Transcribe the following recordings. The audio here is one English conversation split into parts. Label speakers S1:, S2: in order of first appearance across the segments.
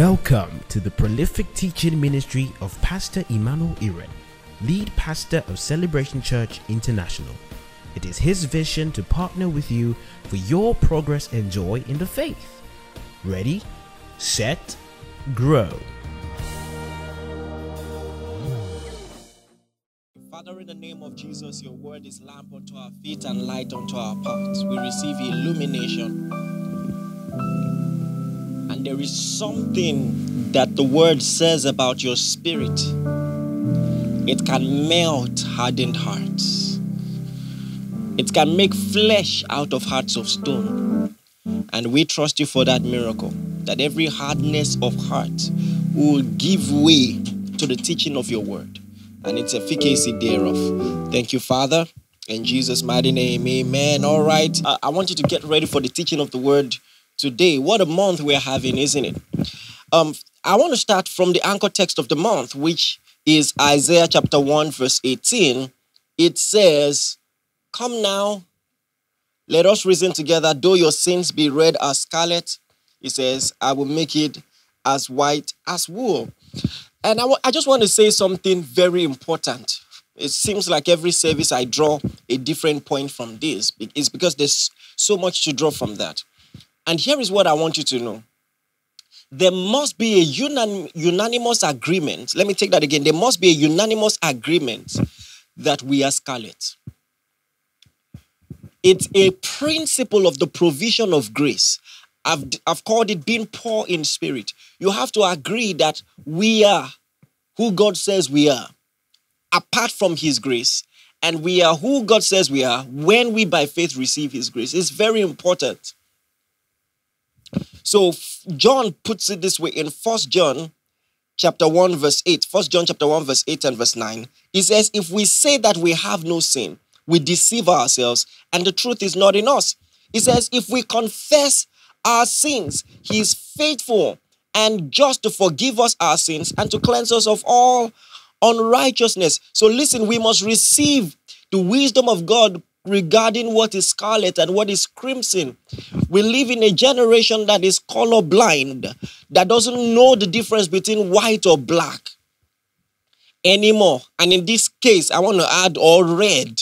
S1: Welcome to the prolific teaching ministry of Pastor Emmanuel Iren, lead pastor of Celebration Church International. It is his vision to partner with you for your progress and joy in the faith. Ready, set, grow.
S2: Father, in the name of Jesus, your word is lamp unto our feet and light unto our paths. We receive illumination. And there is something that the word says about your spirit. It can melt hardened hearts. It can make flesh out of hearts of stone. And we trust you for that miracle. That every hardness of heart will give way to the teaching of your word and its efficacy thereof. Thank you, Father. In Jesus' mighty name, amen. All right. Uh, I want you to get ready for the teaching of the word today. What a month we're having, isn't it? Um, I want to start from the anchor text of the month, which is Isaiah chapter 1, verse 18. It says, Come now, let us reason together, though your sins be red as scarlet. He says, I will make it as white as wool. And I, w- I just want to say something very important. It seems like every service I draw a different point from this. It's because there's so much to draw from that. And here is what I want you to know there must be a unan- unanimous agreement. Let me take that again. There must be a unanimous agreement that we are scarlet. It's a principle of the provision of grace. I've, I've called it being poor in spirit. You have to agree that we are who God says we are, apart from His grace, and we are who God says we are when we by faith receive His grace. It's very important. So John puts it this way in First John chapter 1 verse 8 First john chapter 1 verse 8 and verse 9 he says if we say that we have no sin we deceive ourselves and the truth is not in us. He says if we confess our sins he is faithful and just to forgive us our sins and to cleanse us of all unrighteousness. So listen we must receive the wisdom of god regarding what is scarlet and what is crimson. We live in a generation that is colorblind, that doesn't know the difference between white or black anymore. And in this case, I want to add all red,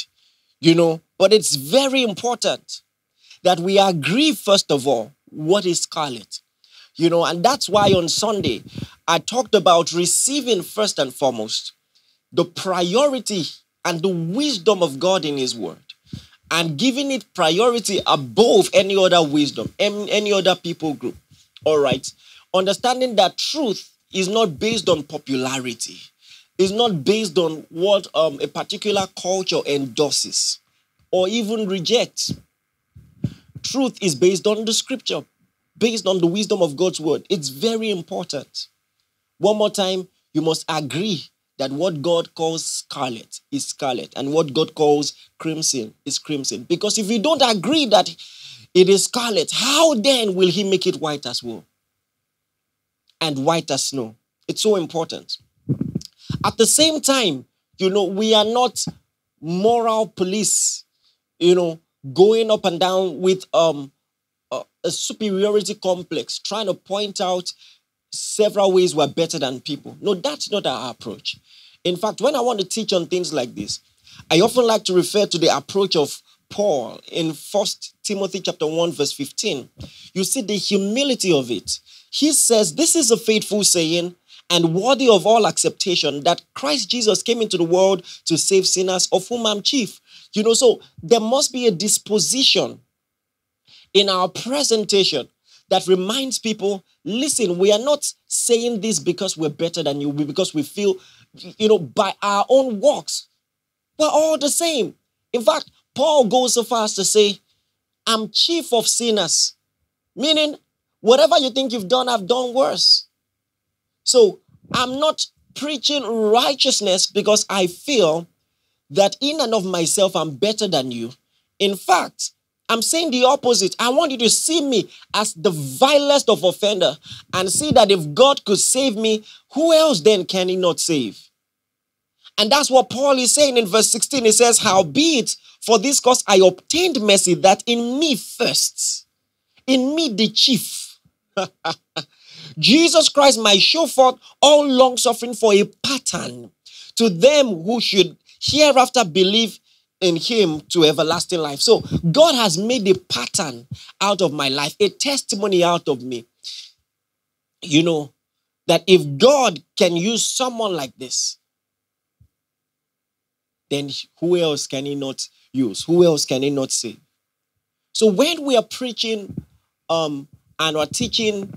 S2: you know, but it's very important that we agree, first of all, what is scarlet. You know, and that's why on Sunday I talked about receiving first and foremost the priority and the wisdom of God in His Word and giving it priority above any other wisdom, any other people group. All right. Understanding that truth is not based on popularity, is not based on what um, a particular culture endorses or even rejects. Truth is based on the scripture, based on the wisdom of God's word. It's very important. One more time, you must agree that what God calls scarlet is scarlet and what God calls crimson is crimson. Because if you don't agree that it is scarlet, how then will He make it white as wool and white as snow? It's so important. At the same time, you know, we are not moral police, you know, going up and down with um, a, a superiority complex, trying to point out several ways we're better than people. No, that's not our approach. In fact, when I want to teach on things like this, I often like to refer to the approach of Paul in First Timothy chapter 1 verse 15. You see the humility of it. He says, "This is a faithful saying and worthy of all acceptation that Christ Jesus came into the world to save sinners of whom I'm chief." You know, so there must be a disposition in our presentation that reminds people listen, we are not saying this because we're better than you, because we feel, you know, by our own works. We're all the same. In fact, Paul goes so far as to say, I'm chief of sinners, meaning whatever you think you've done, I've done worse. So I'm not preaching righteousness because I feel that in and of myself I'm better than you. In fact, I'm saying the opposite. I want you to see me as the vilest of offender and see that if God could save me, who else then can he not save? And that's what Paul is saying in verse 16. He says, Howbeit, for this cause I obtained mercy that in me first, in me the chief, Jesus Christ might show forth all long suffering for a pattern to them who should hereafter believe in him to everlasting life. So God has made a pattern out of my life, a testimony out of me. You know, that if God can use someone like this, then who else can he not use? Who else can he not say? So when we are preaching um, and are teaching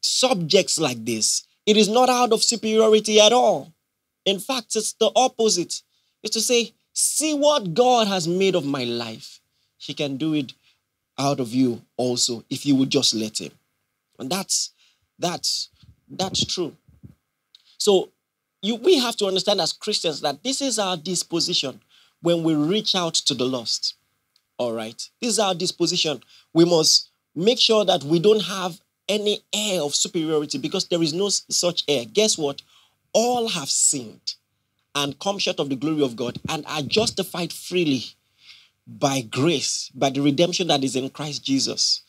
S2: subjects like this, it is not out of superiority at all. In fact, it's the opposite. It's to say, see what God has made of my life. He can do it out of you also if you would just let him. And that's that's that's true. So you we have to understand as Christians that this is our disposition when we reach out to the lost. All right. This is our disposition. We must make sure that we don't have any air of superiority because there is no such air. Guess what? All have sinned and come short of the glory of God and are justified freely by grace, by the redemption that is in Christ Jesus.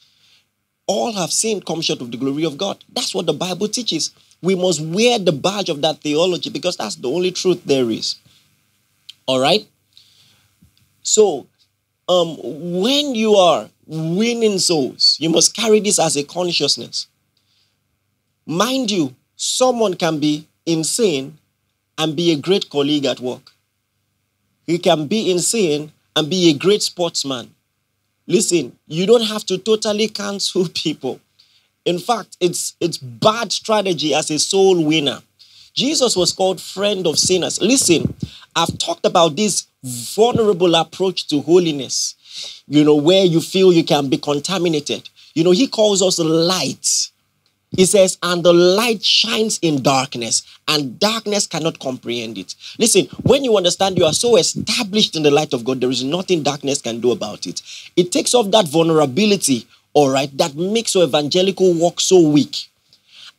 S2: All have sinned, come short of the glory of God. That's what the Bible teaches. We must wear the badge of that theology because that's the only truth there is. All right? So, um, when you are winning souls, you must carry this as a consciousness. Mind you, someone can be insane and be a great colleague at work. He can be insane and be a great sportsman. Listen, you don't have to totally cancel people. In fact, it's it's bad strategy as a soul winner. Jesus was called friend of sinners. Listen, I've talked about this vulnerable approach to holiness. You know, where you feel you can be contaminated. You know, he calls us light. He says, and the light shines in darkness, and darkness cannot comprehend it. Listen, when you understand you are so established in the light of God, there is nothing darkness can do about it. It takes off that vulnerability, all right, that makes your evangelical work so weak.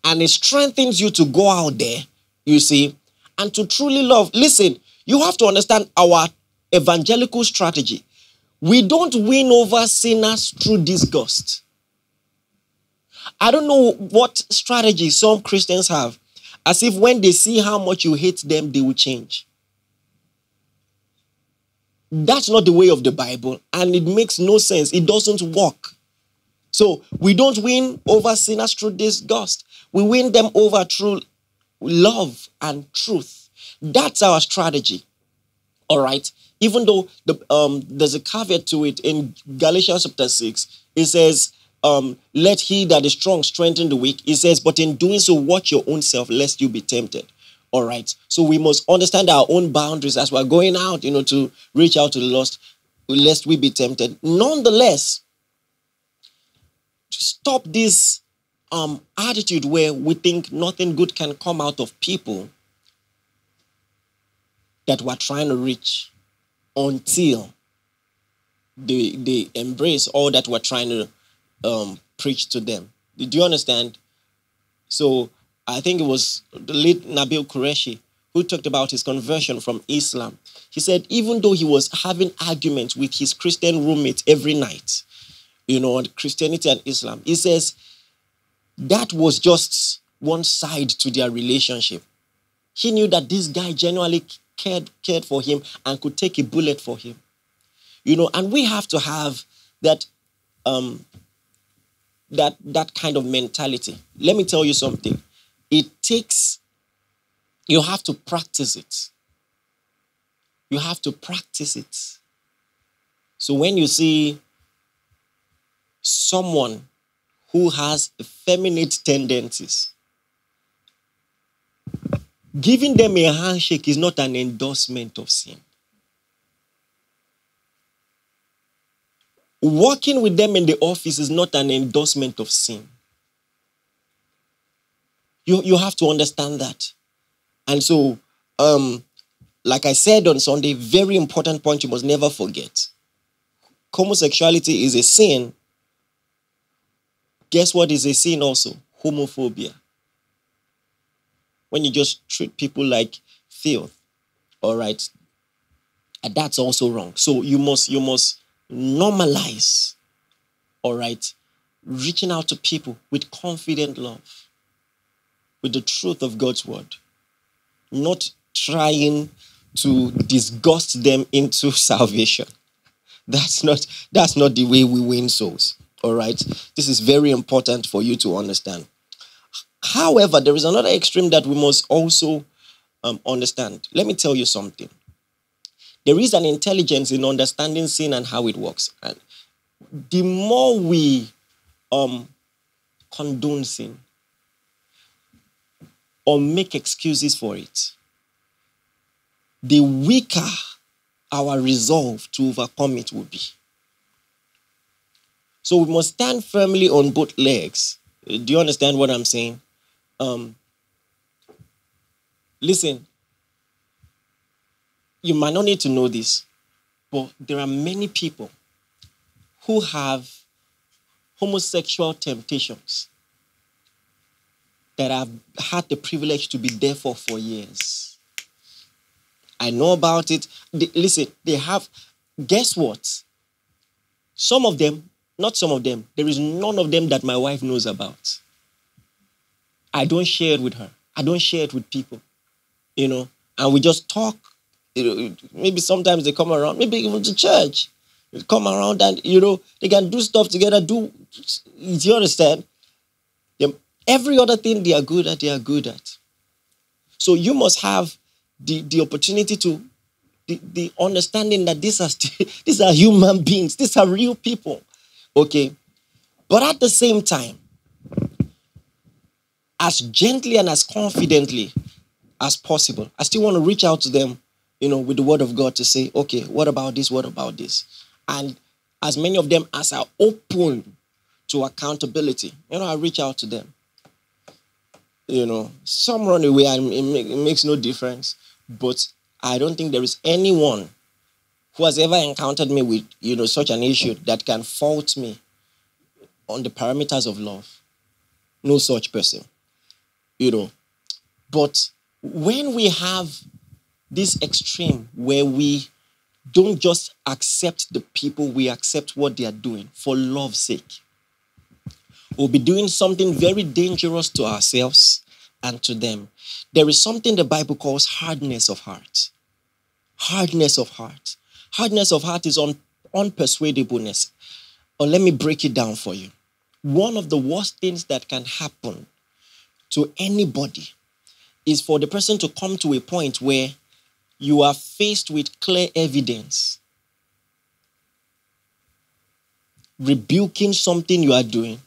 S2: And it strengthens you to go out there, you see, and to truly love. Listen, you have to understand our evangelical strategy. We don't win over sinners through disgust. I don't know what strategy some Christians have, as if when they see how much you hate them, they will change. That's not the way of the Bible, and it makes no sense. It doesn't work. So we don't win over sinners through disgust. We win them over through love and truth. That's our strategy. All right. Even though the, um, there's a caveat to it in Galatians chapter 6, it says, um, let he that is strong strengthen the weak. He says, but in doing so, watch your own self, lest you be tempted. All right. So we must understand our own boundaries as we're going out, you know, to reach out to the lost, lest we be tempted. Nonetheless, to stop this um, attitude where we think nothing good can come out of people that we're trying to reach until they, they embrace all that we're trying to um, preach to them. Do you understand? So I think it was the late Nabil Qureshi who talked about his conversion from Islam. He said even though he was having arguments with his Christian roommates every night, you know, on Christianity and Islam, he says that was just one side to their relationship. He knew that this guy genuinely cared, cared for him and could take a bullet for him. You know, and we have to have that um, that that kind of mentality. Let me tell you something. It takes you have to practice it. You have to practice it. So when you see someone who has effeminate tendencies, giving them a handshake is not an endorsement of sin. Working with them in the office is not an endorsement of sin. You, you have to understand that. And so, um, like I said on Sunday, very important point you must never forget. Homosexuality is a sin. Guess what is a sin also? Homophobia. When you just treat people like filth. All right. And that's also wrong. So you must you must normalize, all right, reaching out to people with confident love. with the truth of God's word, not trying to disgust them into salvation. That's not that's not the way we win souls. All right. This is very important for you to understand. However, there is another extreme that we must also um, understand. Let me tell you something. There is an intelligence in understanding sin and how it works. And the more we um, condone sin or make excuses for it, the weaker our resolve to overcome it will be. So we must stand firmly on both legs. Do you understand what I'm saying? Um, listen, you might not need to know this, but there are many people who have homosexual temptations that I've had the privilege to be there for for years. I know about it. They, listen, they have, guess what? Some of them, not some of them, there is none of them that my wife knows about. I don't share it with her. I don't share it with people, you know, and we just talk. You know, maybe sometimes they come around, maybe even to church. They come around and, you know, they can do stuff together, do, you understand? Every other thing they are good at, they are good at. So you must have the, the opportunity to, the, the understanding that these are, these are human beings, these are real people. Okay? But at the same time, as gently and as confidently as possible, I still want to reach out to them, you know, with the word of God to say, okay, what about this? What about this? And as many of them as are open to accountability, you know, I reach out to them. You know, some run away and it makes no difference. But I don't think there is anyone who has ever encountered me with, you know, such an issue that can fault me on the parameters of love. No such person. You know. But when we have this extreme where we don't just accept the people, we accept what they are doing for love's sake. We'll be doing something very dangerous to ourselves and to them. There is something the Bible calls hardness of heart. Hardness of heart. Hardness of heart is un- unpersuadableness. Or let me break it down for you. One of the worst things that can happen to anybody is for the person to come to a point where you are faced with clear evidence rebuking something you are doing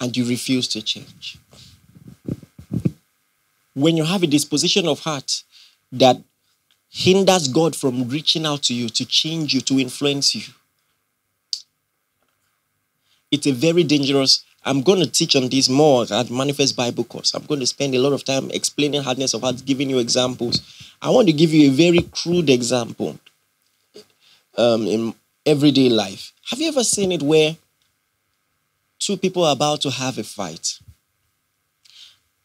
S2: and you refuse to change. When you have a disposition of heart that hinders God from reaching out to you to change you, to influence you, it's a very dangerous. I'm going to teach on this more at Manifest Bible course. I'm going to spend a lot of time explaining hardness of heart, giving you examples. I want to give you a very crude example um, in everyday life. Have you ever seen it where two people are about to have a fight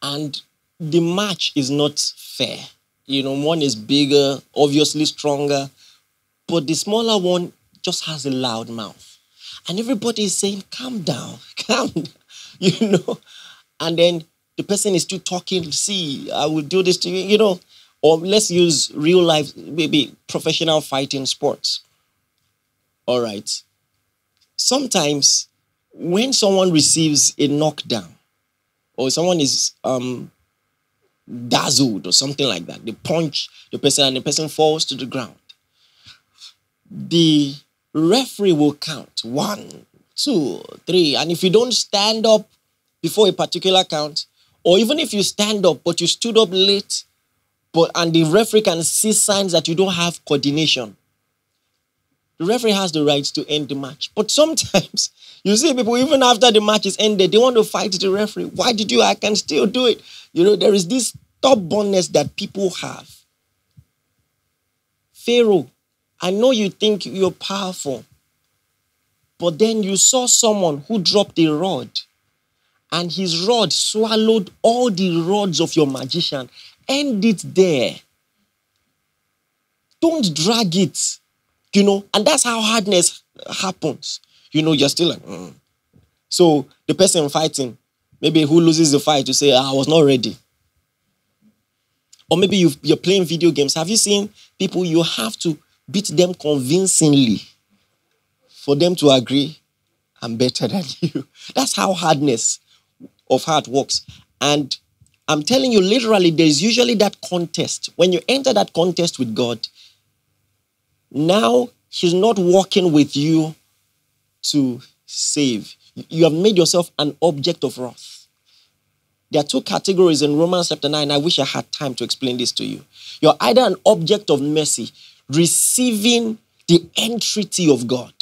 S2: and the match is not fair. You know, one is bigger, obviously stronger, but the smaller one just has a loud mouth. And everybody is saying, calm down, calm down, you know. And then the person is still talking, see, I will do this to you, you know. Or let's use real life, maybe professional fighting sports. All right. Sometimes when someone receives a knockdown or someone is um, dazzled or something like that, they punch the person and the person falls to the ground. The referee will count one, two, three. And if you don't stand up before a particular count, or even if you stand up but you stood up late, but and the referee can see signs that you don't have coordination, the referee has the right to end the match. But sometimes you see people, even after the match is ended, they want to fight the referee. Why did you? I can still do it. You know, there is this stubbornness that people have. Pharaoh, I know you think you're powerful, but then you saw someone who dropped a rod, and his rod swallowed all the rods of your magician. End it there. Don't drag it you know, and that's how hardness happens. You know, you're still like, mm. so the person fighting Maybe who loses the fight to say, I was not ready. Or maybe you you're playing video games. Have you seen people you have to beat them convincingly for them to agree I'm better than you? That's how hardness of heart works. And I'm telling you, literally, there's usually that contest. When you enter that contest with God, now He's not working with you to save. You have made yourself an object of wrath. There are two categories in Romans chapter 9. I wish I had time to explain this to you. You're either an object of mercy, receiving the entreaty of God.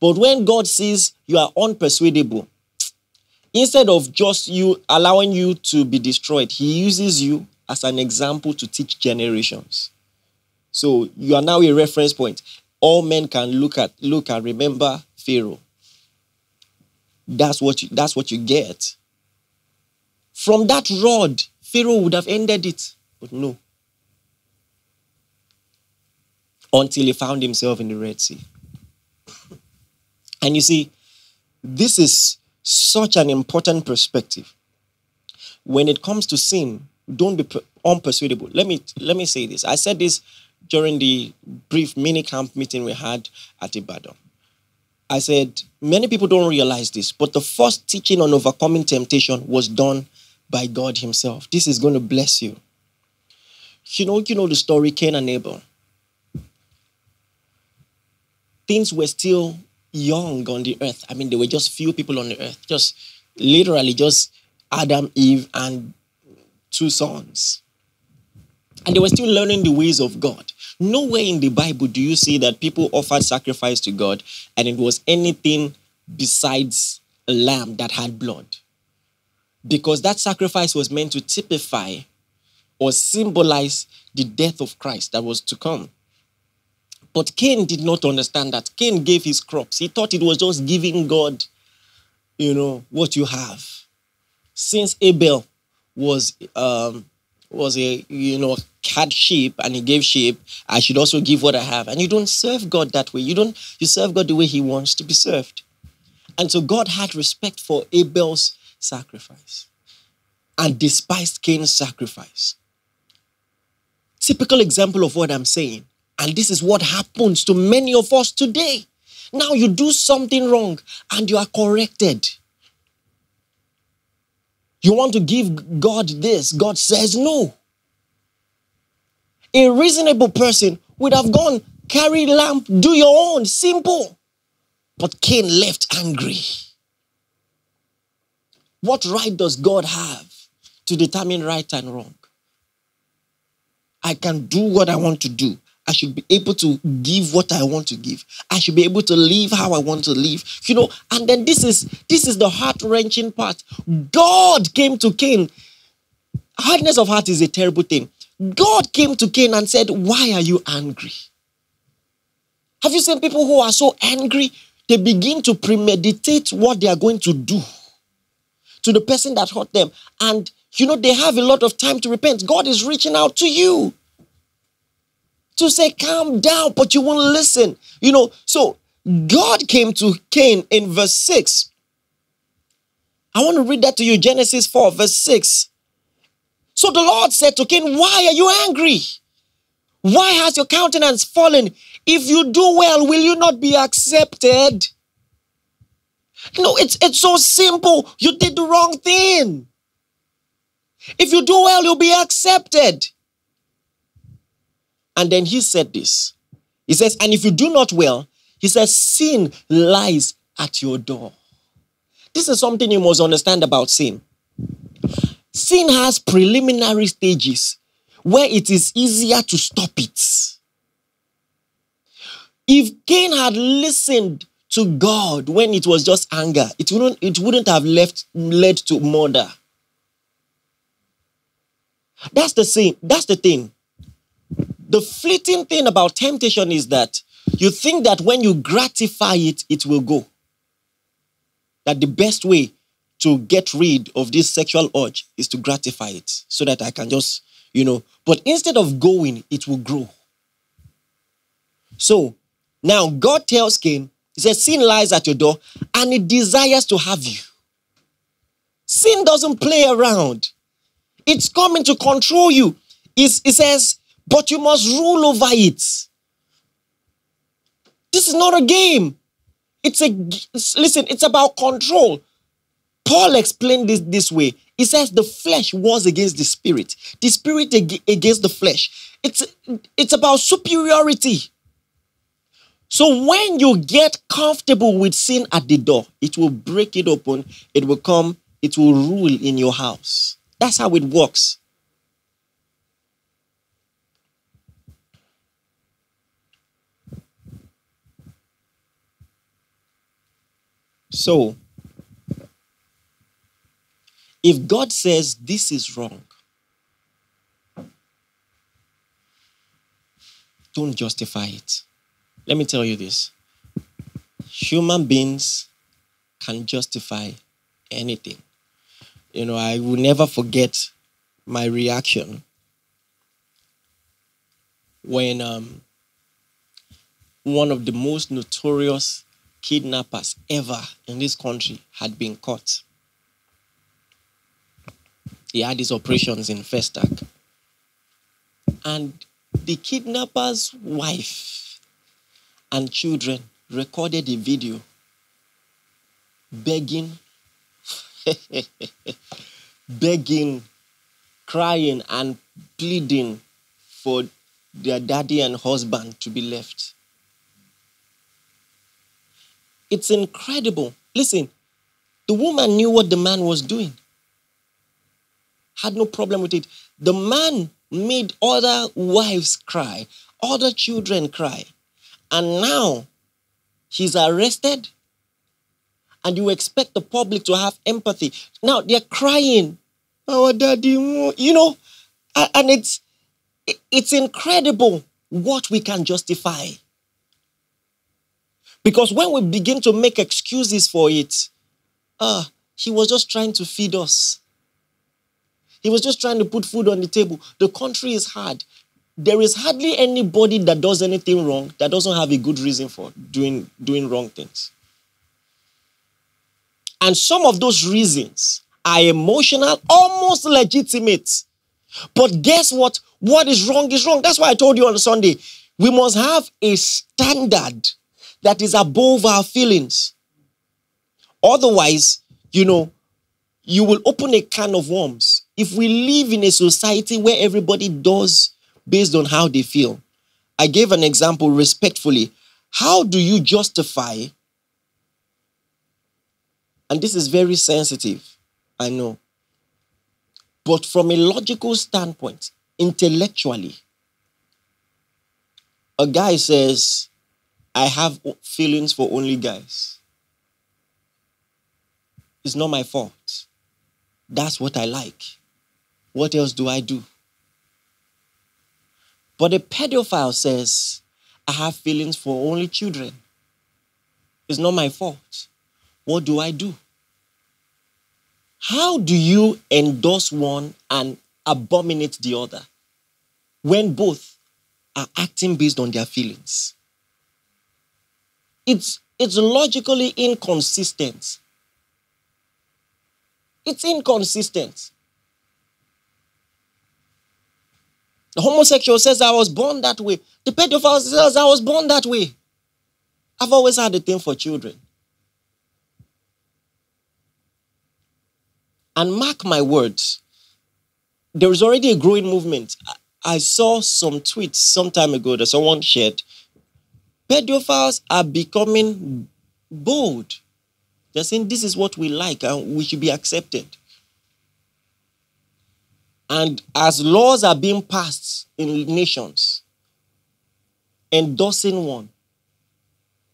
S2: But when God sees you are unpersuadable, instead of just you allowing you to be destroyed, He uses you as an example to teach generations. So you are now a reference point. All men can look at look and remember Pharaoh. That's what you, that's what you get. From that rod, Pharaoh would have ended it, but no. Until he found himself in the Red Sea. And you see, this is such an important perspective. When it comes to sin, don't be unpersuadable. Let me let me say this. I said this during the brief mini camp meeting we had at Ibadan. I said, many people don't realize this, but the first teaching on overcoming temptation was done by God Himself. This is going to bless you. You know, you know the story Cain and Abel. Things were still young on the earth. I mean, there were just few people on the earth, just literally just Adam, Eve, and two sons. And they were still learning the ways of God. Nowhere in the Bible do you see that people offered sacrifice to God and it was anything besides a lamb that had blood. Because that sacrifice was meant to typify or symbolize the death of Christ that was to come. But Cain did not understand that. Cain gave his crops. He thought it was just giving God, you know, what you have. Since Abel was um, was a you know had sheep and he gave sheep, I should also give what I have. And you don't serve God that way. You don't you serve God the way He wants to be served. And so God had respect for Abel's sacrifice and despised Cain's sacrifice. Typical example of what I'm saying. And this is what happens to many of us today. Now you do something wrong and you are corrected. You want to give God this, God says no. A reasonable person would have gone, carry lamp, do your own, simple. But Cain left angry. What right does God have to determine right and wrong? I can do what I want to do. I should be able to give what I want to give. I should be able to live how I want to live. You know, and then this is this is the heart-wrenching part. God came to Cain. Hardness of heart is a terrible thing. God came to Cain and said, Why are you angry? Have you seen people who are so angry? They begin to premeditate what they are going to do to the person that hurt them. And, you know, they have a lot of time to repent. God is reaching out to you to say, calm down, but you won't listen. You know, so God came to Cain in verse 6. I want to read that to you Genesis 4, verse 6. So the Lord said to Cain, Why are you angry? Why has your countenance fallen? If you do well, will you not be accepted? No, it's, it's so simple. You did the wrong thing. If you do well, you'll be accepted. And then he said this. He says, And if you do not well, he says, sin lies at your door. This is something you must understand about sin. Sin has preliminary stages where it is easier to stop it. If Cain had listened to God when it was just anger, it wouldn't, it wouldn't have left, led to murder. That's the thing. That's the thing. The fleeting thing about temptation is that you think that when you gratify it, it will go. That the best way to get rid of this sexual urge is to gratify it so that I can just, you know, but instead of going, it will grow. So now God tells Cain, He says, Sin lies at your door and it desires to have you. Sin doesn't play around. It's coming to control you. It's, it says, but you must rule over it. This is not a game. It's a listen, it's about control. Paul explained this this way. He says the flesh was against the spirit, the spirit against the flesh. It's it's about superiority. So when you get comfortable with sin at the door, it will break it open, it will come, it will rule in your house. That's how it works. So, if God says this is wrong, don't justify it. Let me tell you this human beings can justify anything. You know, I will never forget my reaction when um, one of the most notorious kidnappers ever in this country had been caught. He had his operations in Festac. And the kidnapper's wife and children recorded a video begging, begging, crying, and pleading for their daddy and husband to be left. It's incredible. Listen, the woman knew what the man was doing, had no problem with it. The man made other wives cry, other children cry. And now he's arrested, and you expect the public to have empathy. Now they're crying, our daddy, you know, and it's it's incredible what we can justify. Because when we begin to make excuses for it, ah, he was just trying to feed us. He was just trying to put food on the table. The country is hard there is hardly anybody that does anything wrong that doesn't have a good reason for doing, doing wrong things. And some of those reasons are emotional, almost legitimate. But guess what? What is wrong is wrong. That's why I told you on Sunday. We must have a standard that is above our feelings. Otherwise, you know, you will open a can of worms. If we live in a society where everybody does based on how they feel. I gave an example respectfully. How do you justify? And this is very sensitive, I know. But from a logical standpoint, intellectually, a guy says, I have feelings for only guys. It's not my fault. That's what I like. What else do I do? But a pedophile says, I have feelings for only children. It's not my fault. What do I do? How do you endorse one and abominate the other when both are acting based on their feelings? It's, it's logically inconsistent. It's inconsistent. The homosexual says, I was born that way. The pedophile says, I was born that way. I've always had a thing for children. And mark my words, there is already a growing movement. I saw some tweets some time ago that someone shared. Pedophiles are becoming bold. They're saying this is what we like and we should be accepted. And as laws are being passed in nations, endorsing one,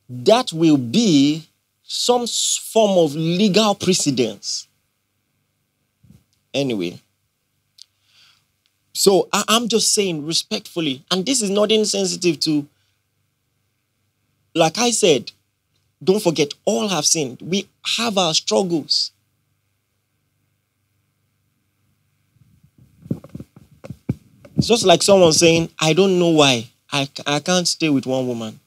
S2: that will be some form of legal precedence. Anyway, so I, am just saying respectfully, and this is not insensitive to, like I said, don't forget, all have sinned. We have our struggles. It's just like someone saying, I don't know why. I, I can't stay with one woman.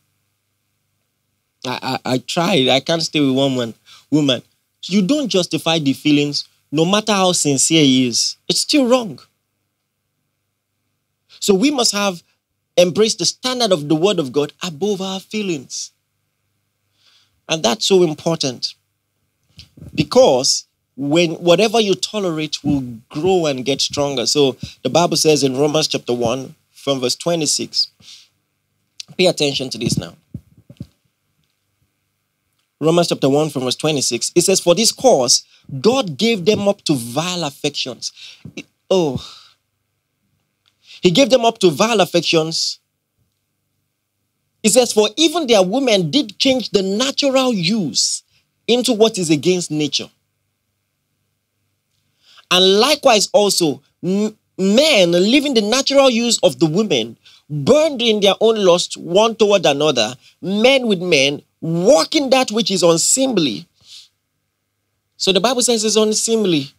S2: I, I, I tried. I can't stay with one woman. woman. You don't justify the feelings. no matter how sincere he is, it's still wrong. So we must have embraced the standard of the word of God above our feelings. And that's so important because when whatever you tolerate will grow and get stronger. So the Bible says in Romans chapter 1 from verse 26. Pay attention to this now. Romans chapter 1 from verse 26. It says, For this cause, God gave them up to vile affections. oh. He gave them up to vile affections. He says, For even their women did change the natural use into what is against nature. And likewise, also, men living the natural use of the women burned in their own lust one toward another, men with men, walking that which is unseemly. So the Bible says it's unseemly,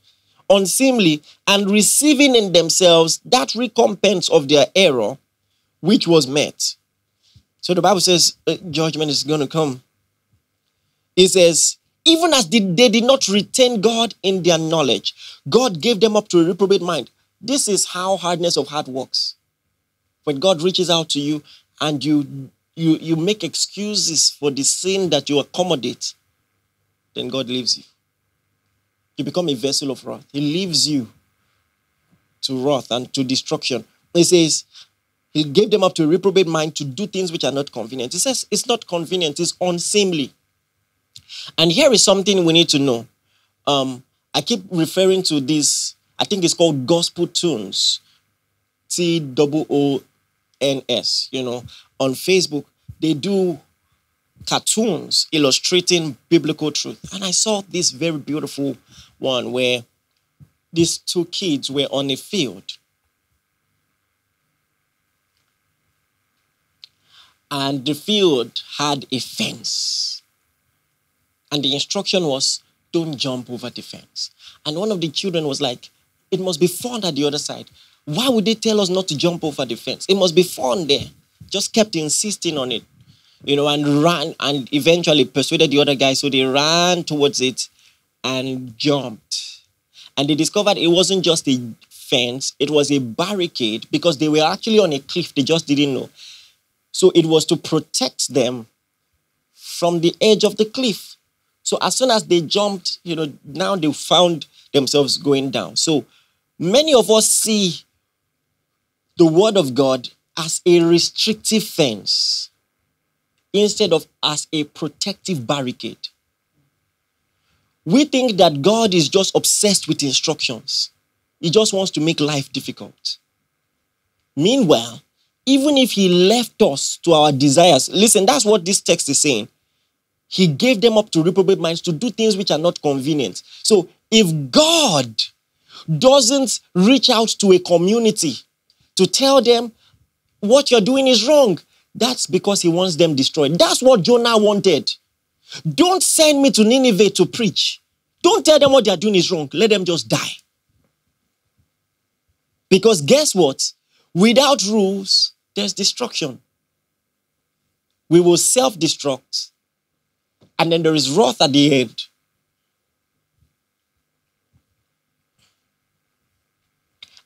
S2: unseemly, and receiving in themselves that recompense of their error which was met. So the Bible says uh, judgment is going to come. It says, even as they, they did not retain God in their knowledge, God gave them up to a reprobate mind. This is how hardness of heart works. When God reaches out to you and you you you make excuses for the sin that you accommodate, then God leaves you. You become a vessel of wrath. He leaves you to wrath and to destruction. He says, He gave them up to a reprobate mind to do things which are not convenient. He says it's not convenient, it's unseemly. And here is something we need to know. Um, I keep referring to this, I think it's called gospel tunes. T O O N S, you know, on Facebook. They do cartoons illustrating biblical truth. And I saw this very beautiful one where these two kids were on a field. And the field had a fence. And the instruction was don't jump over the fence. And one of the children was like, it must be fun at the other side. Why would they tell us not to jump over the fence? It must be fun there. Just kept insisting on it, you know, and ran and eventually persuaded the other guy. So they ran towards it and jumped. And they discovered it wasn't just a fence, it was a barricade because they were actually on a cliff. They just didn't know. So it was to protect them from the edge of the cliff. So as soon as they jumped, you know, now they found themselves going down. So many of us see the word of God as a restrictive fence instead of as a protective barricade. We think that God is just obsessed with instructions. He just wants to make life difficult. Meanwhile, even if he left us to our desires, listen, that's what this text is saying. He gave them up to reprobate minds to do things which are not convenient. So if God doesn't reach out to a community to tell them what you're doing is wrong, that's because he wants them destroyed. That's what Jonah wanted. Don't send me to Nineveh to preach. Don't tell them what they're doing is wrong. Let them just die. Because guess what? Without rules, there's destruction. We will self destruct and then there is wrath at the end.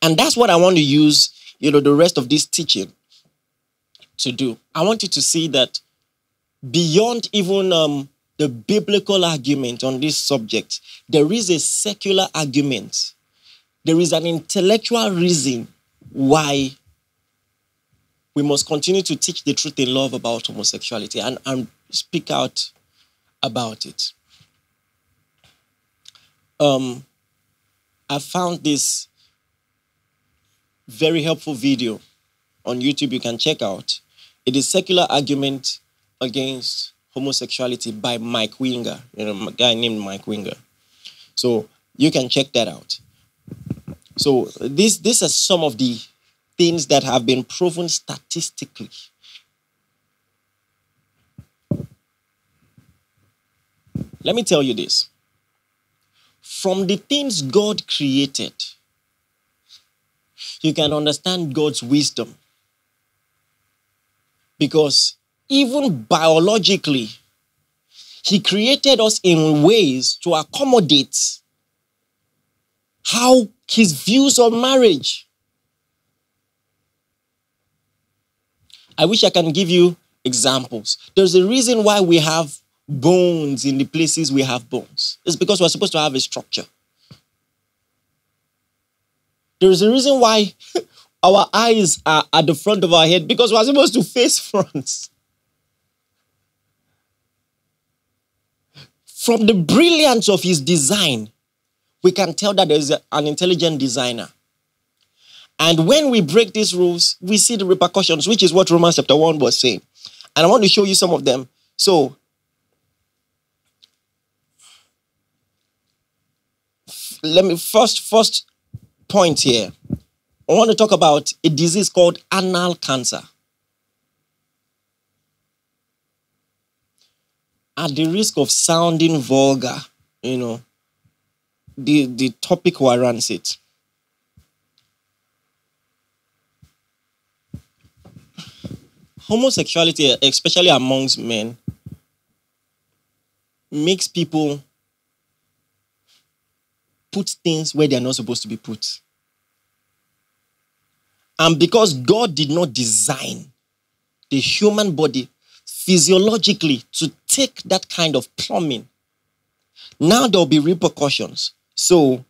S2: And that's what I want to use, you know, the rest of this teaching to do. I want you to see that beyond even um, the biblical argument on this subject, there is a secular argument. There is an intellectual reason why we must continue to teach the truth in love about homosexuality and, and speak out about it. Um, I found this very helpful video on YouTube you can check out. It is secular argument against homosexuality by Mike Winger, you know, a guy named Mike Winger. So you can check that out. So this these are some of the things that have been proven statistically Let me tell you this. From the things God created, you can understand God's wisdom. Because even biologically, He created us in ways to accommodate how his views on marriage. I wish I can give you examples. There's a reason why we have bones in the places we have bones. It's because we're supposed to have a structure. There is a reason why our eyes are at the front of our head because we're supposed to face front. From the brilliance of his design, we can tell that there's an intelligent designer. And when we break these rules, we see the repercussions, which is what Romans chapter 1 was saying. And I want to show you some of them. So, let me first first point here. I want to talk about a disease called anal cancer. At the risk of sounding vulgar, you know, the, the topic warrants it. Homosexuality, especially amongst men, makes people put things where they're not supposed to be put. And because God did not design the human body physiologically to take that kind of plumbing, now there'll be repercussions. So,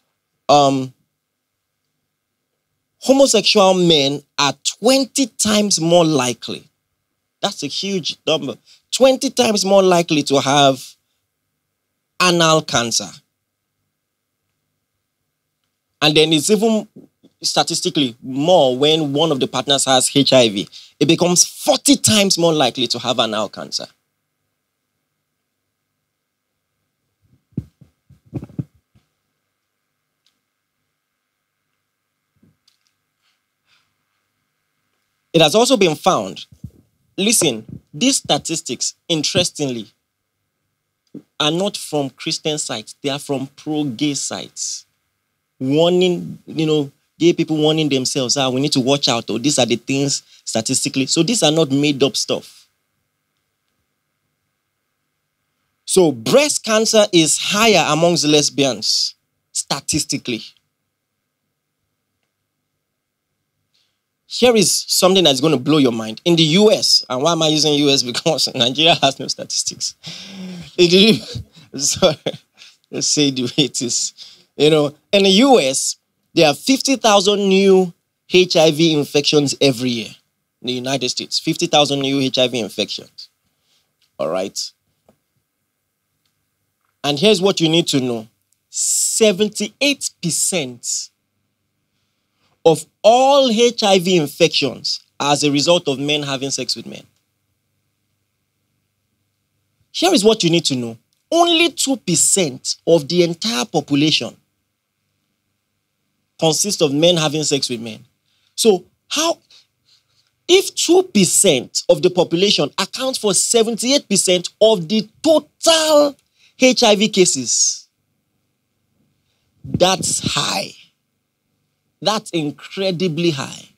S2: um, homosexual men are 20 times more likely. That's a huge number. 20 times more likely to have anal cancer and then it's even statistically more when one of the partners has HIV. It becomes 40 times more likely to have anal cancer. It has also been found, listen, these statistics, interestingly, are not from Christian sites, they are from pro gay sites warning, you know, gay people warning themselves, ah, we need to watch out, or these are the things statistically. So these are not made up stuff. So breast cancer is higher amongst lesbians statistically. Here is something that's going to blow your mind. In the US, and why am I using US? Because Nigeria has no statistics. Sorry, let's say the way it is. You know, in the US, there are 50,000 new HIV infections every year. In the United States, 50,000 new HIV infections. All right. And here's what you need to know 78% of all HIV infections are as a result of men having sex with men. Here is what you need to know only 2% of the entire population consists of men having sex with men. So, how, if 2% of the population accounts for 78% of the total HIV cases, that's high. That's incredibly high.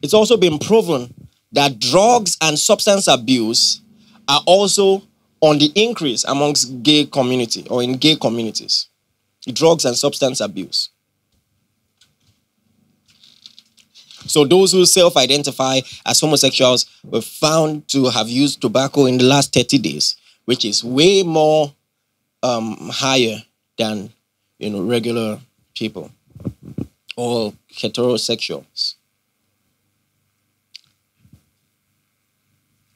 S2: It's also been proven that drugs and substance abuse are also on the increase amongst gay community or in gay communities drugs and substance abuse. So those who self-identify as homosexuals were found to have used tobacco in the last 30 days which is way more um, higher than you know regular people or heterosexuals.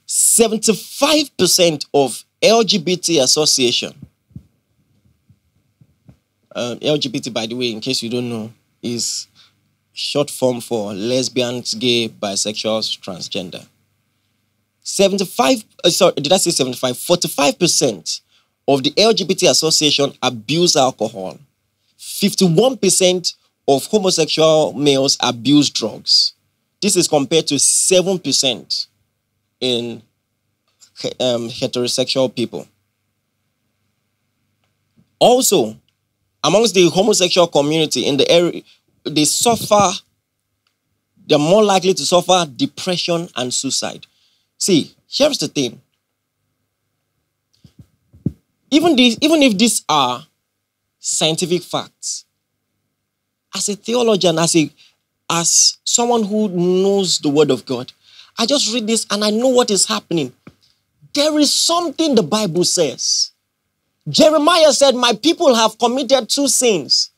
S2: 75% of LGBT association. Um, LGBT, by the way, in case you don't know, is short form for lesbians, gay, bisexuals, transgender. 75, uh, sorry, did I say 75? 45% of the LGBT association abuse alcohol. 51% of homosexual males abuse drugs. This is compared to 7% in um, heterosexual people. Also, amongst the homosexual community in the area, they suffer, they're more likely to suffer depression and suicide. See, here's the thing even these, even if these are scientific facts, as a theologian, as a as someone who knows the word of God, I just read this and I know what is happening. There is something the Bible says. Jeremiah said, My people have committed two sins.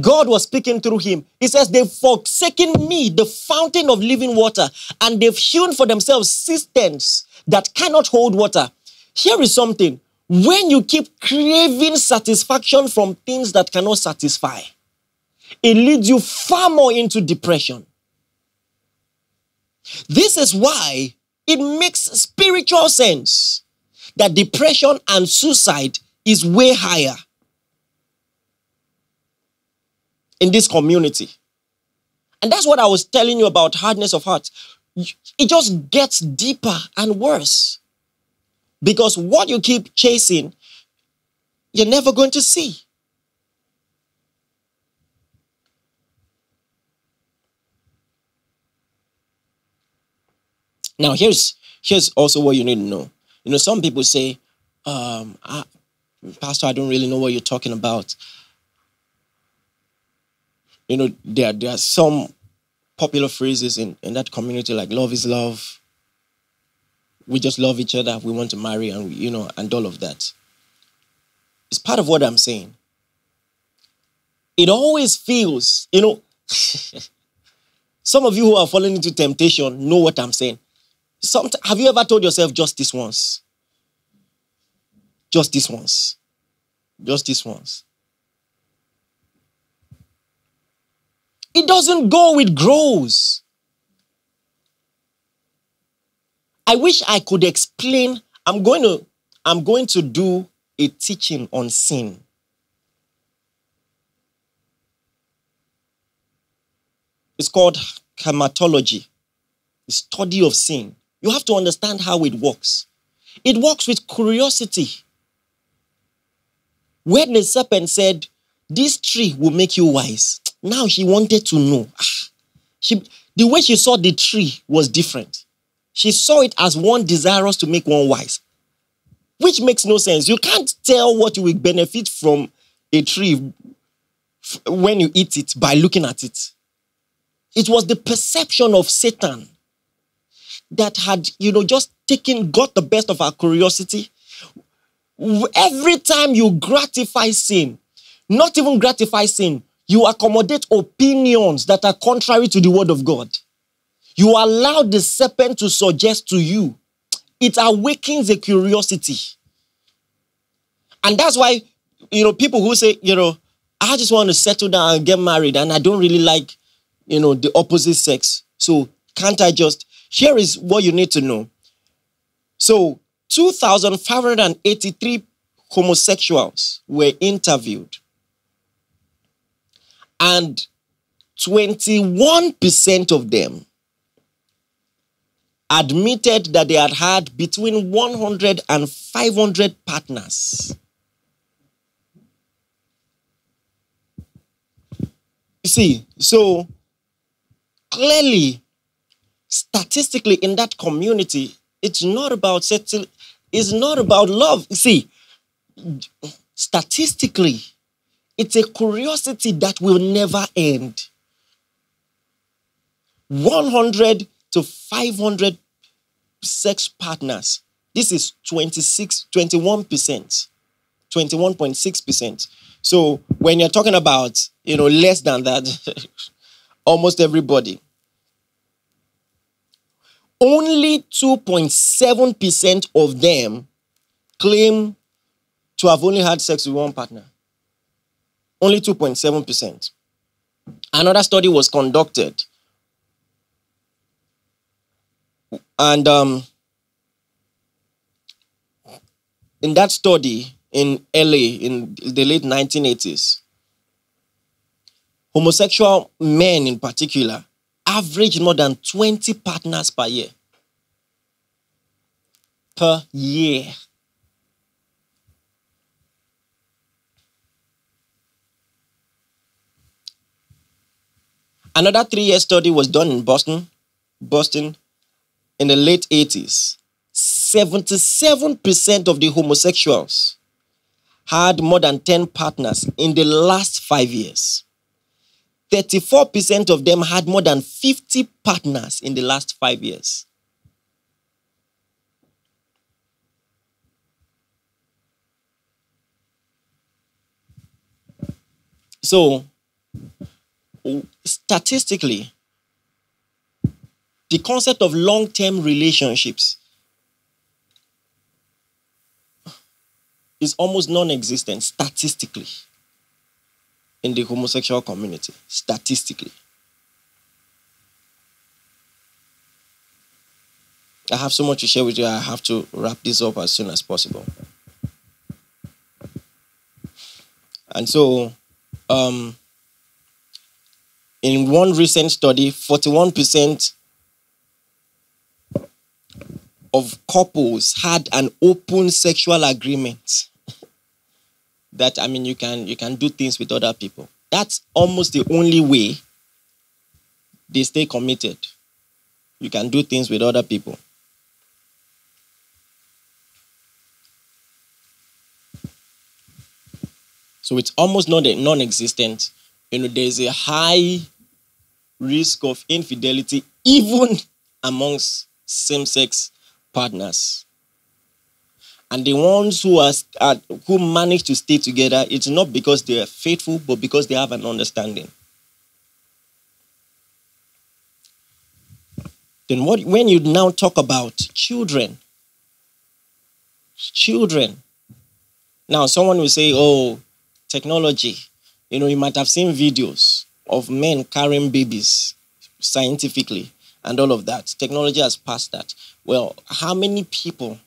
S2: God was speaking through him. He says, They've forsaken me, the fountain of living water, and they've hewn for themselves cisterns that cannot hold water. Here is something when you keep craving satisfaction from things that cannot satisfy, it leads you far more into depression. This is why it makes spiritual sense that depression and suicide is way higher in this community. And that's what I was telling you about hardness of heart. It just gets deeper and worse. Because what you keep chasing, you're never going to see. Now, here's here's also what you need to know. You know, some people say, um, I, Pastor, I don't really know what you're talking about. You know, there, there are some popular phrases in, in that community like love is love. We just love each other. We want to marry and, you know, and all of that. It's part of what I'm saying. It always feels, you know, some of you who are falling into temptation know what I'm saying. Have you ever told yourself just this once? Just this once. Just this once. It doesn't go, it grows. I wish I could explain. I'm going to I'm going to do a teaching on sin. It's called hamartology, the study of sin. You have to understand how it works. It works with curiosity. When the serpent said, This tree will make you wise, now she wanted to know. Ah, she, the way she saw the tree was different. She saw it as one desirous to make one wise, which makes no sense. You can't tell what you will benefit from a tree when you eat it by looking at it. It was the perception of Satan that had, you know, just taken, got the best of our curiosity. Every time you gratify sin, not even gratify sin, you accommodate opinions that are contrary to the word of God. You allow the serpent to suggest to you. It awakens a curiosity. And that's why, you know, people who say, you know, I just want to settle down and get married and I don't really like, you know, the opposite sex. So can't I just here is what you need to know. So, 2,583 homosexuals were interviewed, and 21% of them admitted that they had had between 100 and 500 partners. You see, so clearly statistically in that community, it's not about settle, it's not about love. See, statistically, it's a curiosity that will never end. 100 to 500 sex partners. This is 26, 21%, 21.6%. So when you're talking about, you know, less than that, almost everybody only 2.7% of them claim to have only had sex with one partner. Only 2.7%. Another study was conducted. And um, in that study in LA in the late 1980s, homosexual men in particular average more than 20 partners per year. Per year. Another three year study was done in Boston, Boston in the late 80s. 77% of the homosexuals had more than 10 partners in the last five years. 34% of them had more than 50 partners in the last five years. So, statistically, the concept of long term relationships is almost non existent statistically in the homosexual community. Statistically. I have so much to share with you, I have to wrap this up as soon as possible. And so, um, in one recent study, 41% of couples had an open sexual agreement that I mean you can you can do things with other people. That's almost the only way they stay committed. You can do things with other people. So it's almost not a non-existent. You know, there's a high risk of infidelity even amongst same-sex partners. And the ones who are, are who manage to stay together, it's not because they are faithful, but because they have an understanding. Then what when you now talk about children, children. Now someone will say, "Oh, technology." You know, you might have seen videos of men carrying babies scientifically and all of that. Technology has passed that. Well, how many people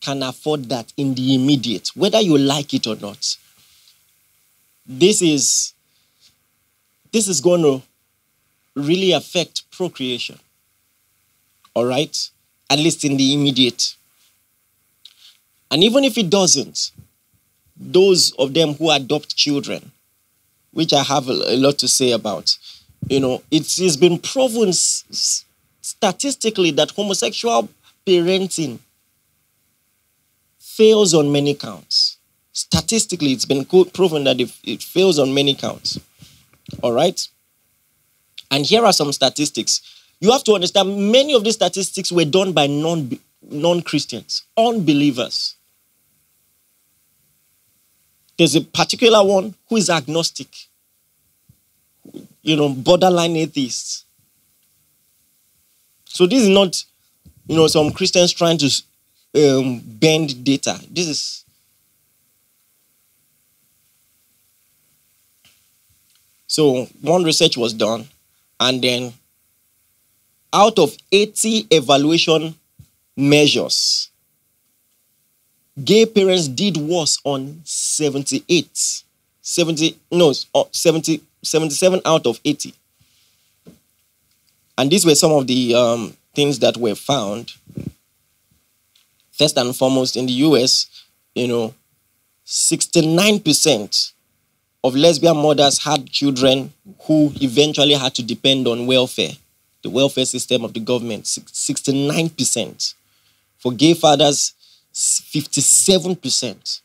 S2: can afford that in the immediate, whether you like it or not? This is this is going to really affect procreation. All right? At least in the immediate. And even if it doesn't, those of them who adopt children, which I have a, lot to say about, you know, it has been proven statistically that homosexual parenting fails on many counts. Statistically, it's been proven that it fails on many counts. All right? And here are some statistics. You have to understand many of these statistics were done by non non Christians, unbelievers. There's a particular one who is agnostic, you know, borderline atheist. So this is not, you know, some Christians trying to um, bend data. This is so one research was done, and then out of 80 evaluation measures, gay parents did worse on 78. 70, no, uh, 70, 77 out of 80. And these were some of the um, things that were found. First and foremost, in the US, you know, 69% of lesbian mothers had children who eventually had to depend on welfare, the welfare system of the government. 69%. For gay fathers, 57%.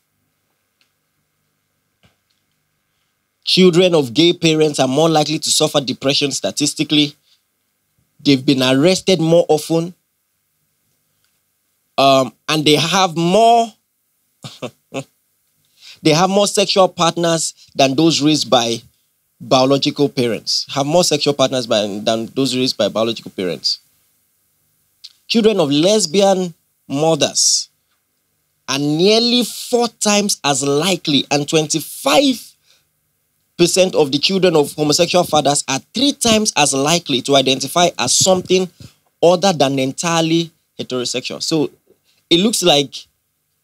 S2: Children of gay parents are more likely to suffer depression statistically They've been arrested more often. Um, and they have more they have more sexual partners than those raised by biological parents. Have more sexual partners by, than those raised by biological parents. Children of lesbian mothers are nearly four times as likely and 25 percent of the children of homosexual fathers are three times as likely to identify as something other than entirely heterosexual. So it looks like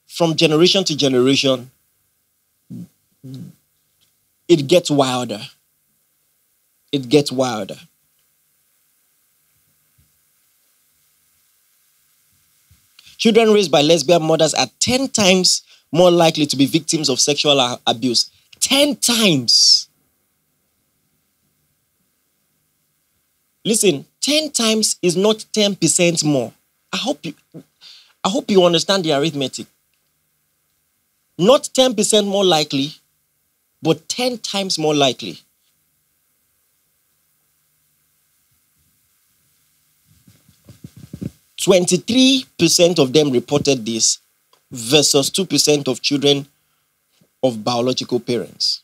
S2: from generation to generation, it gets wilder. It gets wilder. Children raised by lesbian mothers are 10 times more likely to be victims of sexual abuse. 10 times. Listen, 10 times is not 10% more. I hope you I hope you understand the arithmetic. Not 10% more likely, but 10 times more likely. Twenty-three percent of them reported this, versus two percent of children of biological parents.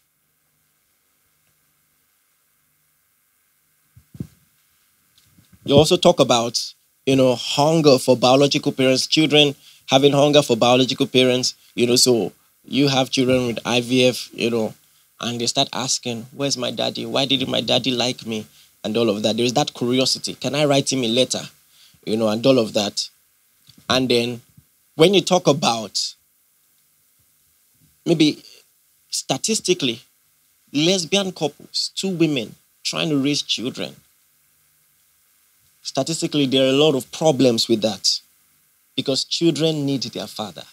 S2: You also talk about, you know, hunger for biological parents, children having hunger for biological parents, you know, so you have children with IVF, you know, and they start asking, Where's my daddy? Why didn't my daddy like me? And all of that. There is that curiosity. Can I write him a letter? You know, and all of that. And then when you talk about maybe statistically, lesbian couples, two women trying to raise children, statistically, there are a lot of problems with that because children need their father.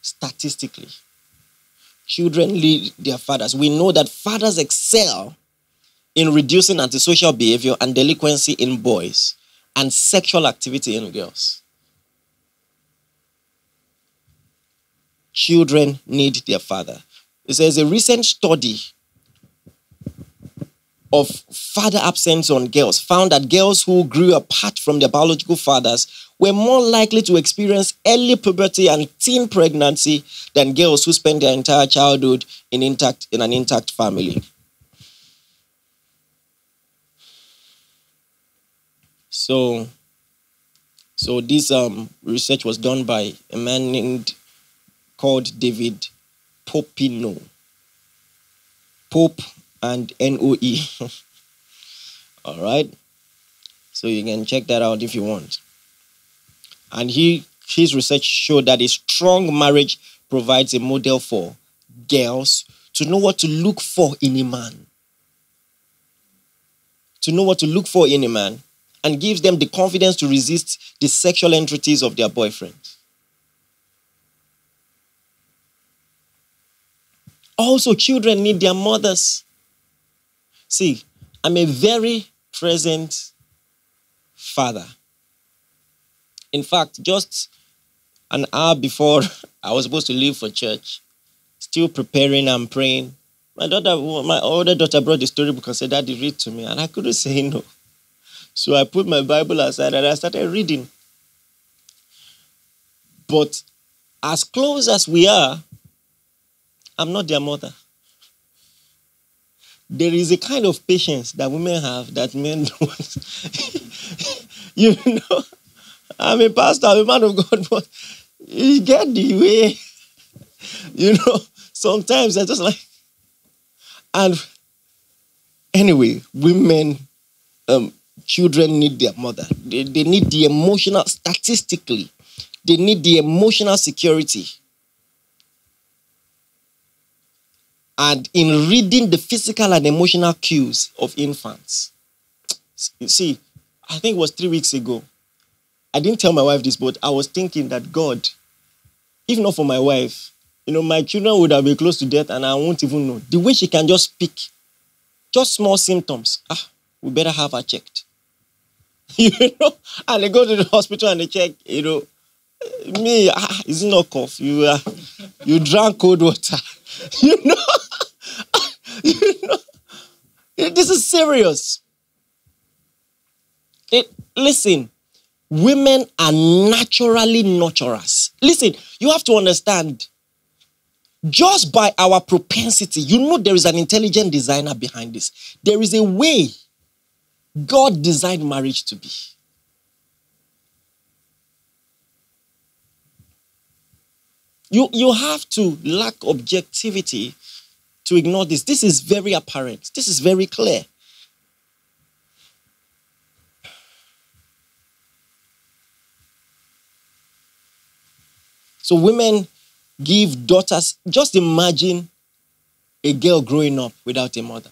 S2: Statistically, children need their fathers. We know that fathers excel in reducing antisocial behavior and delinquency in boys and sexual activity in girls. Children need their father. It says a recent study of father absence on girls found that girls who grew apart from their biological fathers were more likely to experience early puberty and teen pregnancy than girls who spent their entire childhood in, intact, in an intact family. So, so this um, research was done by a man named called David Popenoe. Pope and NOE. All right. So you can check that out if you want. And he his research showed that a strong marriage provides a model for girls to know what to look for in a man. To know what to look for in a man and gives them the confidence to resist the sexual entities of their boyfriend. Also, children need their mothers. See, I'm a very present father. In fact, just an hour before I was supposed to leave for church, still preparing and praying, my daughter, my older daughter brought the storybook and said, Daddy, read to me. And I couldn't say no. So I put my Bible aside and I started reading. But as close as we are, I'm not their mother. There is a kind of patience that women have that men don't. you know, I'm a pastor, I'm a man of God, but you get the way. You know, sometimes I just like, and anyway, women, um, children need their mother. They, they need the emotional, statistically, they need the emotional security and in reading the physical and emotional cues of infants. You see, I think it was three weeks ago. I didn't tell my wife this, but I was thinking that God, if not for my wife, you know, my children would have been close to death and I won't even know. The way she can just speak, just small symptoms. Ah, we better have her checked. you know, and they go to the hospital and they check, you know, me, ah, is it not cough? You, uh, you drank cold water. you know, you know, this is serious. It, listen, women are naturally nurturers. Listen, you have to understand, just by our propensity, you know there is an intelligent designer behind this. There is a way God designed marriage to be. You, you have to lack objectivity to ignore this. This is very apparent. This is very clear. So women give daughters, just imagine a girl growing up without a mother.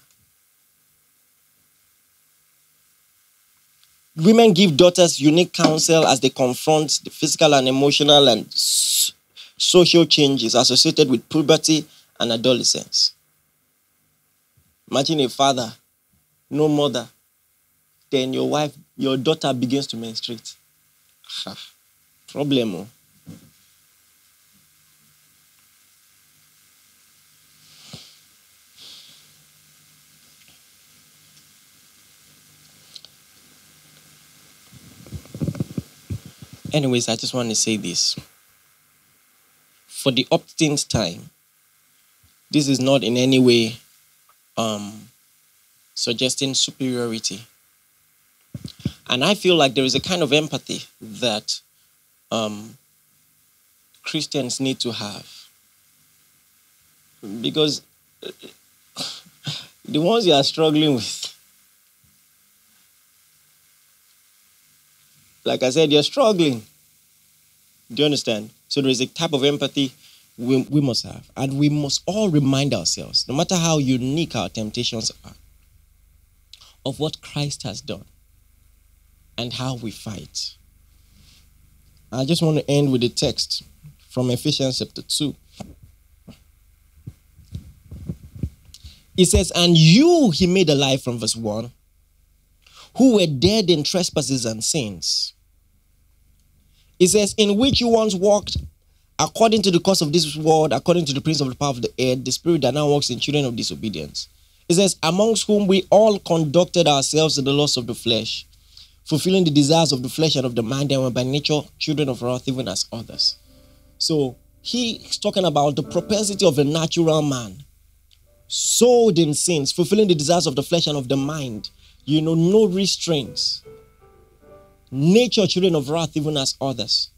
S2: Women give daughters unique counsel as they confront the physical and emotional and social changes associated with puberty and adolescence. Imagine a father, no mother. Then your wife, your daughter begins to menstruate. Problem. Oh. Anyways, I just want to say this. For the opt-in time, this is not in any way um, suggesting superiority. And I feel like there is a kind of empathy that um, Christians need to have. Because the ones you are struggling with, like I said, you're struggling. Do you understand? So there is a type of empathy we, we must have. And we must all remind ourselves, no matter how unique our temptations are, of what Christ has done and how we fight. I just want to end with a text from Ephesians chapter 2. It says, And you he made alive from verse 1, who were dead in trespasses and sins. It says, In which you once walked according to the course of this world, according to the prince of the power of the air, the spirit that now works in children of disobedience. It says, Amongst whom we all conducted ourselves in the lust of the flesh, fulfilling the desires of the flesh and of the mind, and were by nature children of wrath, even as others. So he's talking about the propensity of a natural man sold in sins, fulfilling the desires of the flesh and of the mind. You know, no restraints. Nature, children of wrath, even as others.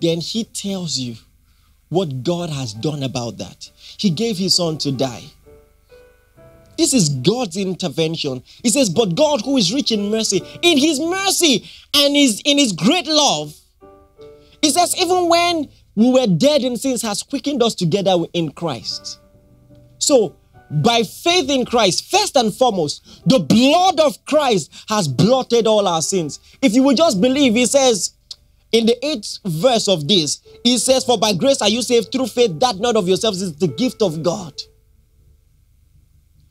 S2: Then he tells you what God has done about that. He gave his son to die. This is God's intervention. He says, But God, who is rich in mercy, in his mercy and is in his great love, he says, even when we were dead in sins, has quickened us together in Christ. So, by faith in Christ, first and foremost, the blood of Christ has blotted all our sins. If you will just believe, he says in the eighth verse of this, he says, For by grace are you saved through faith, that not of yourselves is the gift of God.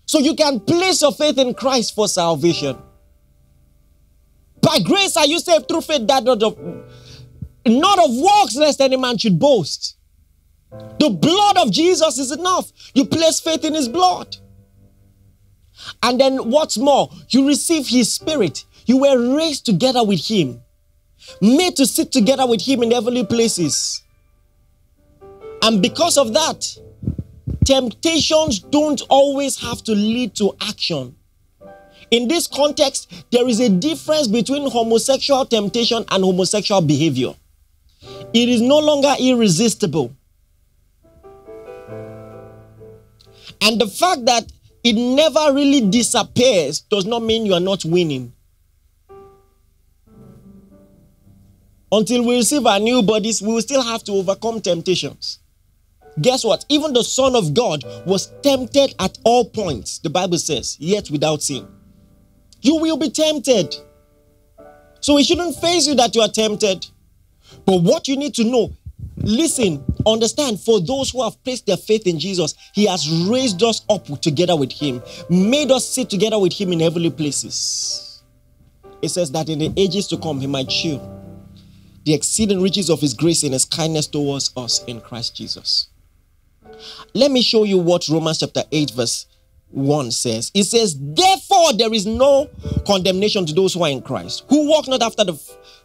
S2: So you can place your faith in Christ for salvation. By grace are you saved through faith, that not of not of works, lest any man should boast. The blood of Jesus is enough. You place faith in his blood. And then what's more, you receive his spirit. You were raised together with him, made to sit together with him in heavenly places. And because of that, temptations don't always have to lead to action. In this context, there is a difference between homosexual temptation and homosexual behavior it is no longer irresistible. And the fact that it never really disappears does not mean you are not winning. Until we receive our new bodies, we will still have to overcome temptations. Guess what? Even the Son of God was tempted at all points, the Bible says, yet without sin. You will be tempted. So it shouldn't face you that you are tempted. But what you need to know, listen, understand, for those who have placed their faith in Jesus, He has raised us up together with Him, made us sit together with Him in heavenly places. It says that in the ages to come, He might show the exceeding riches of His grace and His kindness towards us in Christ Jesus. Let me show you what Romans chapter 8, verse 1 says. It says, Therefore, there is no condemnation to those who are in Christ, who walk not after the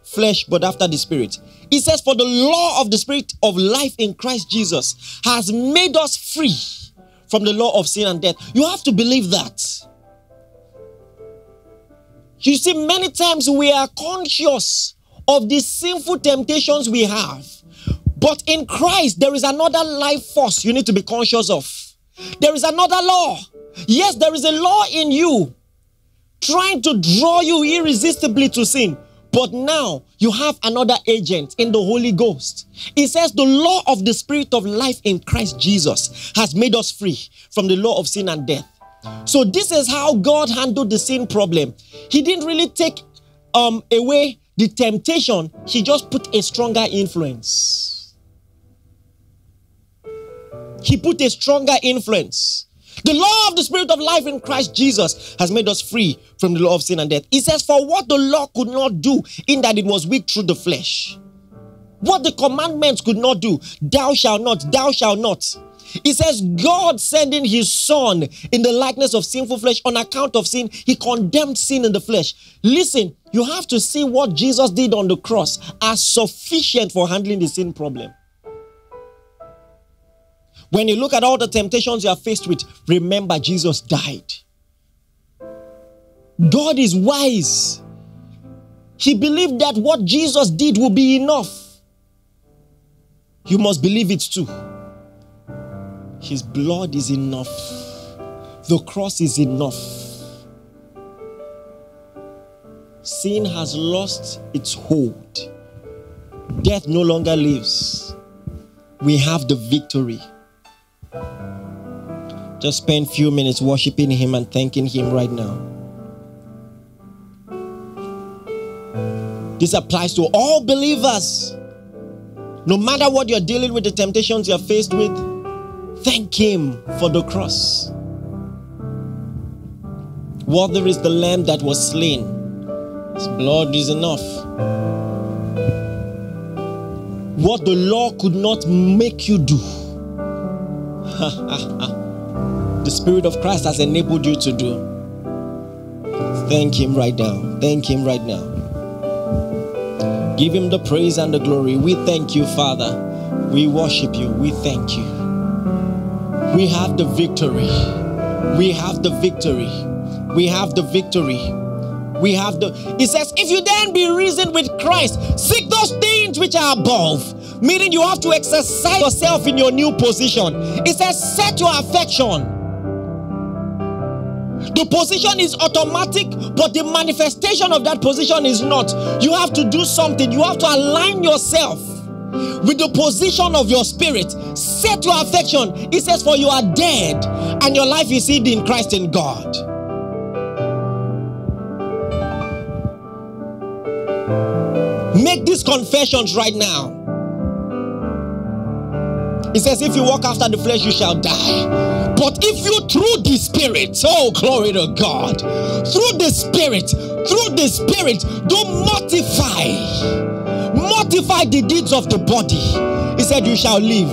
S2: flesh, but after the Spirit. It says, For the law of the Spirit of life in Christ Jesus has made us free from the law of sin and death. You have to believe that. You see, many times we are conscious of the sinful temptations we have. But in Christ, there is another life force you need to be conscious of. There is another law. Yes, there is a law in you trying to draw you irresistibly to sin. But now you have another agent in the Holy Ghost. It says the law of the Spirit of life in Christ Jesus has made us free from the law of sin and death. So this is how God handled the sin problem. He didn't really take um, away the temptation. He just put a stronger influence. He put a stronger influence. The law of the Spirit of life in Christ Jesus has made us free from the law of sin and death. He says, For what the law could not do, in that it was weak through the flesh. What the commandments could not do, thou shalt not, thou shalt not. He says, God sending his son in the likeness of sinful flesh on account of sin, he condemned sin in the flesh. Listen, You have to see what Jesus did on the cross as sufficient for handling the sin problem. When you look at all the temptations you are faced with, remember Jesus died. God is wise. He believed that what Jesus did will be enough. You must believe it too. His blood is enough, the cross is enough. Sin has lost its hold, death no longer lives. We have the victory. Just spend a few minutes worshiping him and thanking him right now. This applies to all believers. No matter what you're dealing with, the temptations you're faced with, thank him for the cross. Worthy is the lamb that was slain. His blood is enough. What the law could not make you do. the Spirit of Christ has enabled you to do. Thank Him right now. Thank Him right now. Give Him the praise and the glory. We thank you, Father. We worship you. We thank you. We have the victory. We have the victory. We have the victory. We have the. It says, if you then be risen with Christ, seek those things which are above. Meaning you have to exercise yourself in your new position. It says, set your affection the position is automatic, but the manifestation of that position is not. You have to do something, you have to align yourself with the position of your spirit. Set your affection. It says, For you are dead, and your life is hid in Christ in God. Make these confessions right now. It says, If you walk after the flesh, you shall die. But if you through the Spirit, oh glory to God, through the Spirit, through the Spirit, don't mortify, mortify the deeds of the body. He said, You shall live.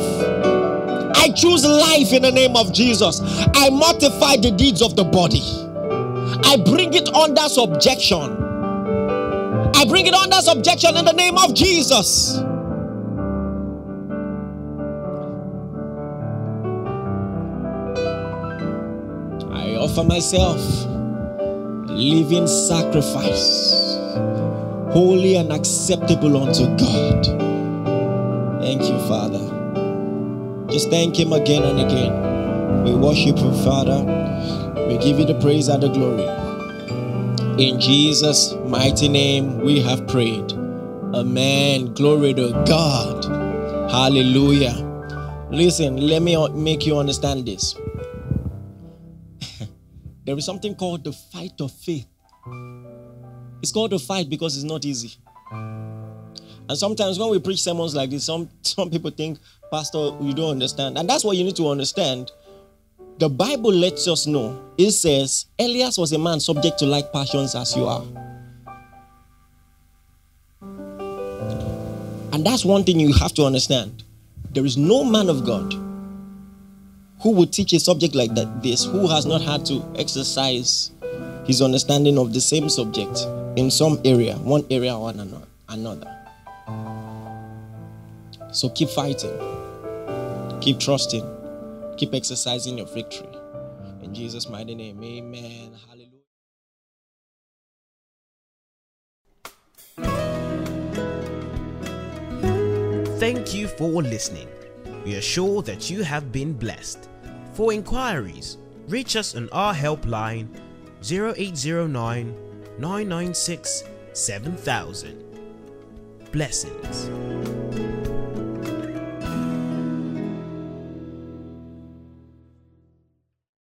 S2: I choose life in the name of Jesus. I mortify the deeds of the body. I bring it under subjection. I bring it under subjection in the name of Jesus. I offer myself living sacrifice, holy and acceptable unto God. Thank you, Father. Just thank Him again and again. We worship you, Father. We give you the praise and the glory. In Jesus' mighty name, we have prayed. Amen. Glory to God. Hallelujah. Listen, let me make you understand this. There is something called the fight of faith. It's called a fight because it's not easy. And sometimes when we preach sermons like this, some, some people think, Pastor, you don't understand. And that's what you need to understand. The Bible lets us know. It says, Elias was a man subject to like passions as you are. And that's one thing you have to understand. There is no man of God who would teach a subject like that this who has not had to exercise his understanding of the same subject in some area one area or another. So keep fighting. Keep trusting. Keep exercising your victory. In jesus mighty name amen. Hallelujah.
S1: Thank you for listening. We are sure that you have been blessed. For inquiries, reach us on our helpline 0809 996 7000. Blessings.